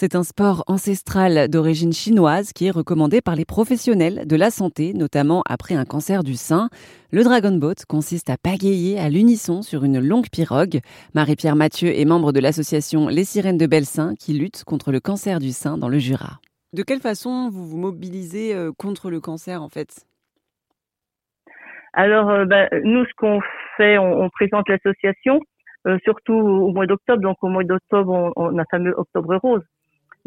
C'est un sport ancestral d'origine chinoise qui est recommandé par les professionnels de la santé, notamment après un cancer du sein. Le Dragon Boat consiste à pagayer à l'unisson sur une longue pirogue. Marie-Pierre Mathieu est membre de l'association Les Sirènes de Belsin qui lutte contre le cancer du sein dans le Jura. De quelle façon vous vous mobilisez euh, contre le cancer en fait? Alors, euh, bah, nous, ce qu'on fait, on, présente l'association, euh, surtout au mois d'octobre. Donc, au mois d'octobre, on, on a fameux Octobre Rose.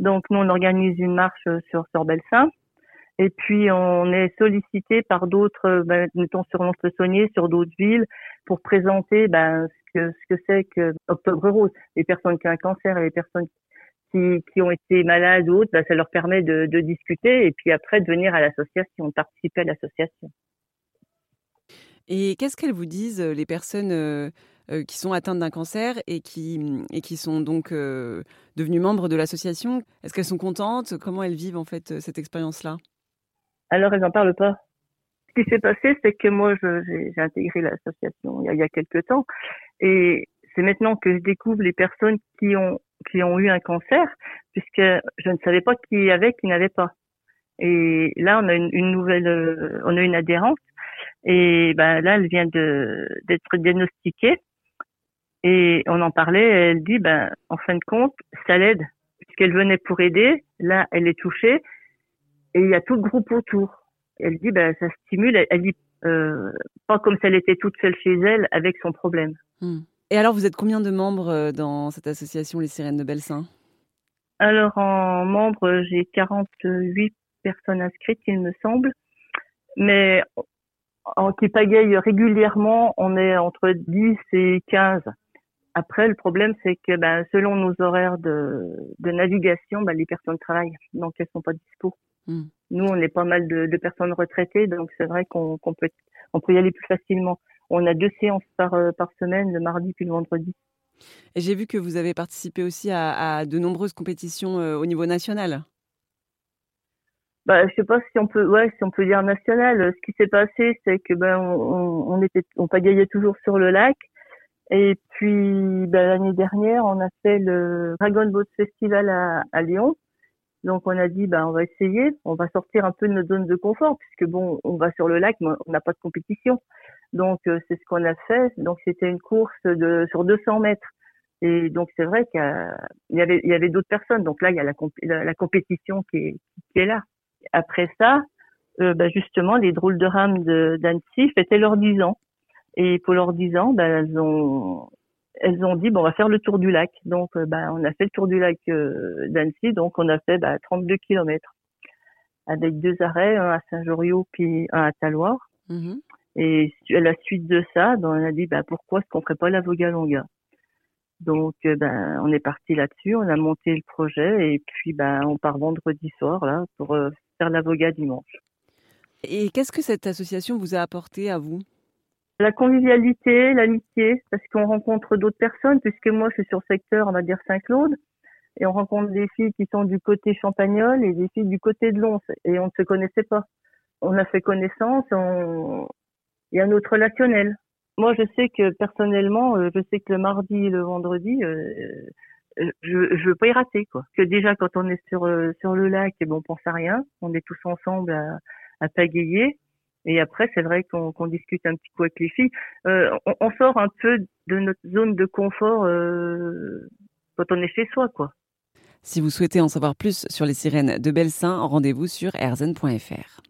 Donc nous, on organise une marche sur sur Belsin. Et puis on est sollicité par d'autres, ben, mettons sur le saunier sur d'autres villes, pour présenter ben, ce que ce que c'est que Octobre Rose. Les personnes qui ont un cancer et les personnes qui, qui ont été malades ou autres, ben, ça leur permet de, de discuter et puis après de venir à l'association, de participer à l'association. Et qu'est-ce qu'elles vous disent, les personnes euh, euh, qui sont atteintes d'un cancer et qui, et qui sont donc euh, devenues membres de l'association. Est-ce qu'elles sont contentes? Comment elles vivent en fait cette expérience-là? Alors elles n'en parlent pas. Ce qui s'est passé, c'est que moi j'ai intégré l'association il, y a quelques temps et c'est maintenant que je découvre les personnes qui ont qui ont eu un cancer puisque je ne savais pas qui y avait qui n'avait pas. Et là on a une, une nouvelle euh, on a une adhérente et ben là elle vient d'être diagnostiquée et on en parlait, elle dit, ben, en fin de compte, ça l'aide, puisqu'elle venait pour aider, là, elle est touchée, et il y a tout le groupe autour. Elle dit, ben, ça stimule, elle, dit, euh, pas comme si elle était toute seule chez elle avec son problème. Hmm. Et alors, vous êtes combien de membres euh, dans cette association Les Sirènes de Belsin Alors, en membres, j'ai 48 personnes inscrites, il me semble. Mais en qui pagaille régulièrement, on est entre 10 et 15. Après, le problème, c'est que ben, selon nos horaires de, de navigation, ben, les personnes travaillent, donc elles sont pas dispo. Hmm. Nous, on est pas mal de, de personnes retraitées, donc c'est vrai qu'on peut on peut y aller plus facilement. On a deux séances par, euh, par semaine, le mardi puis le vendredi. Et j'ai vu que vous avez participé aussi à, à de nombreuses compétitions euh, au niveau national. Bah, je sais pas si on peut, ouais, si on peut dire national. Ce qui s'est passé, c'est que ben on, on était, on pagayait toujours sur le lac. Et puis ben, l'année dernière, on a fait le Dragon Boat Festival à, Lyon. Donc on a dit ben on va essayer, on va sortir un peu de notre zone de confort puisque bon on va sur le lac mais on n'a pas de compétition. Donc euh, c'est ce qu'on a fait. Donc c'était une course de sur 200 mètres. Et donc c'est vrai qu'il y, avait avait d'autres personnes. Donc là il y a la, compétition qui est, qui est là. Après ça, euh, ben, justement les drôles de rames d'Annecy fêtaient leurs 10 ans. Et pour leurs 10 ans, ben, elles ont elles ont dit bon on va faire le tour du lac. Donc euh, ben, on a fait le tour du lac euh, d'Annecy, donc on a fait ben, 32 kilomètres avec deux arrêts, un à Saint-Joriot puis un à Taloir. Mm-hmm. Et à la suite de ça, ben, on a dit ben, pourquoi est-ce qu'on ferait pas la Voga Longa Donc euh, ben on est parti là-dessus, on a monté le projet et puis ben on part vendredi soir là pour faire la Voga dimanche. Et qu'est-ce que cette association vous a apporté à vous? La convivialité, l'amitié, parce qu'on rencontre d'autres personnes, puisque moi je suis sur le secteur, on va dire Saint-Claude, et on rencontre des filles qui sont du côté Champagnol et des filles du côté de Lons, et on ne se connaissait pas. On a fait connaissance, on... il y a notre relationnel. Moi je sais que personnellement, euh, je sais que le mardi et le vendredi, euh, euh, je je veux pas y rater quoi. Que déjà quand on est sur sur le lac, bon, on pense à rien, on est tous ensemble à, à pagayer et après, c'est vrai qu'on discute un petit coup avec les filles. Euh, on, sort un peu de notre zone de confort euh, quand on est chez soi, quoi. Si vous souhaitez en savoir plus sur les sirènes de Belsin, rendez-vous sur erzen.fr.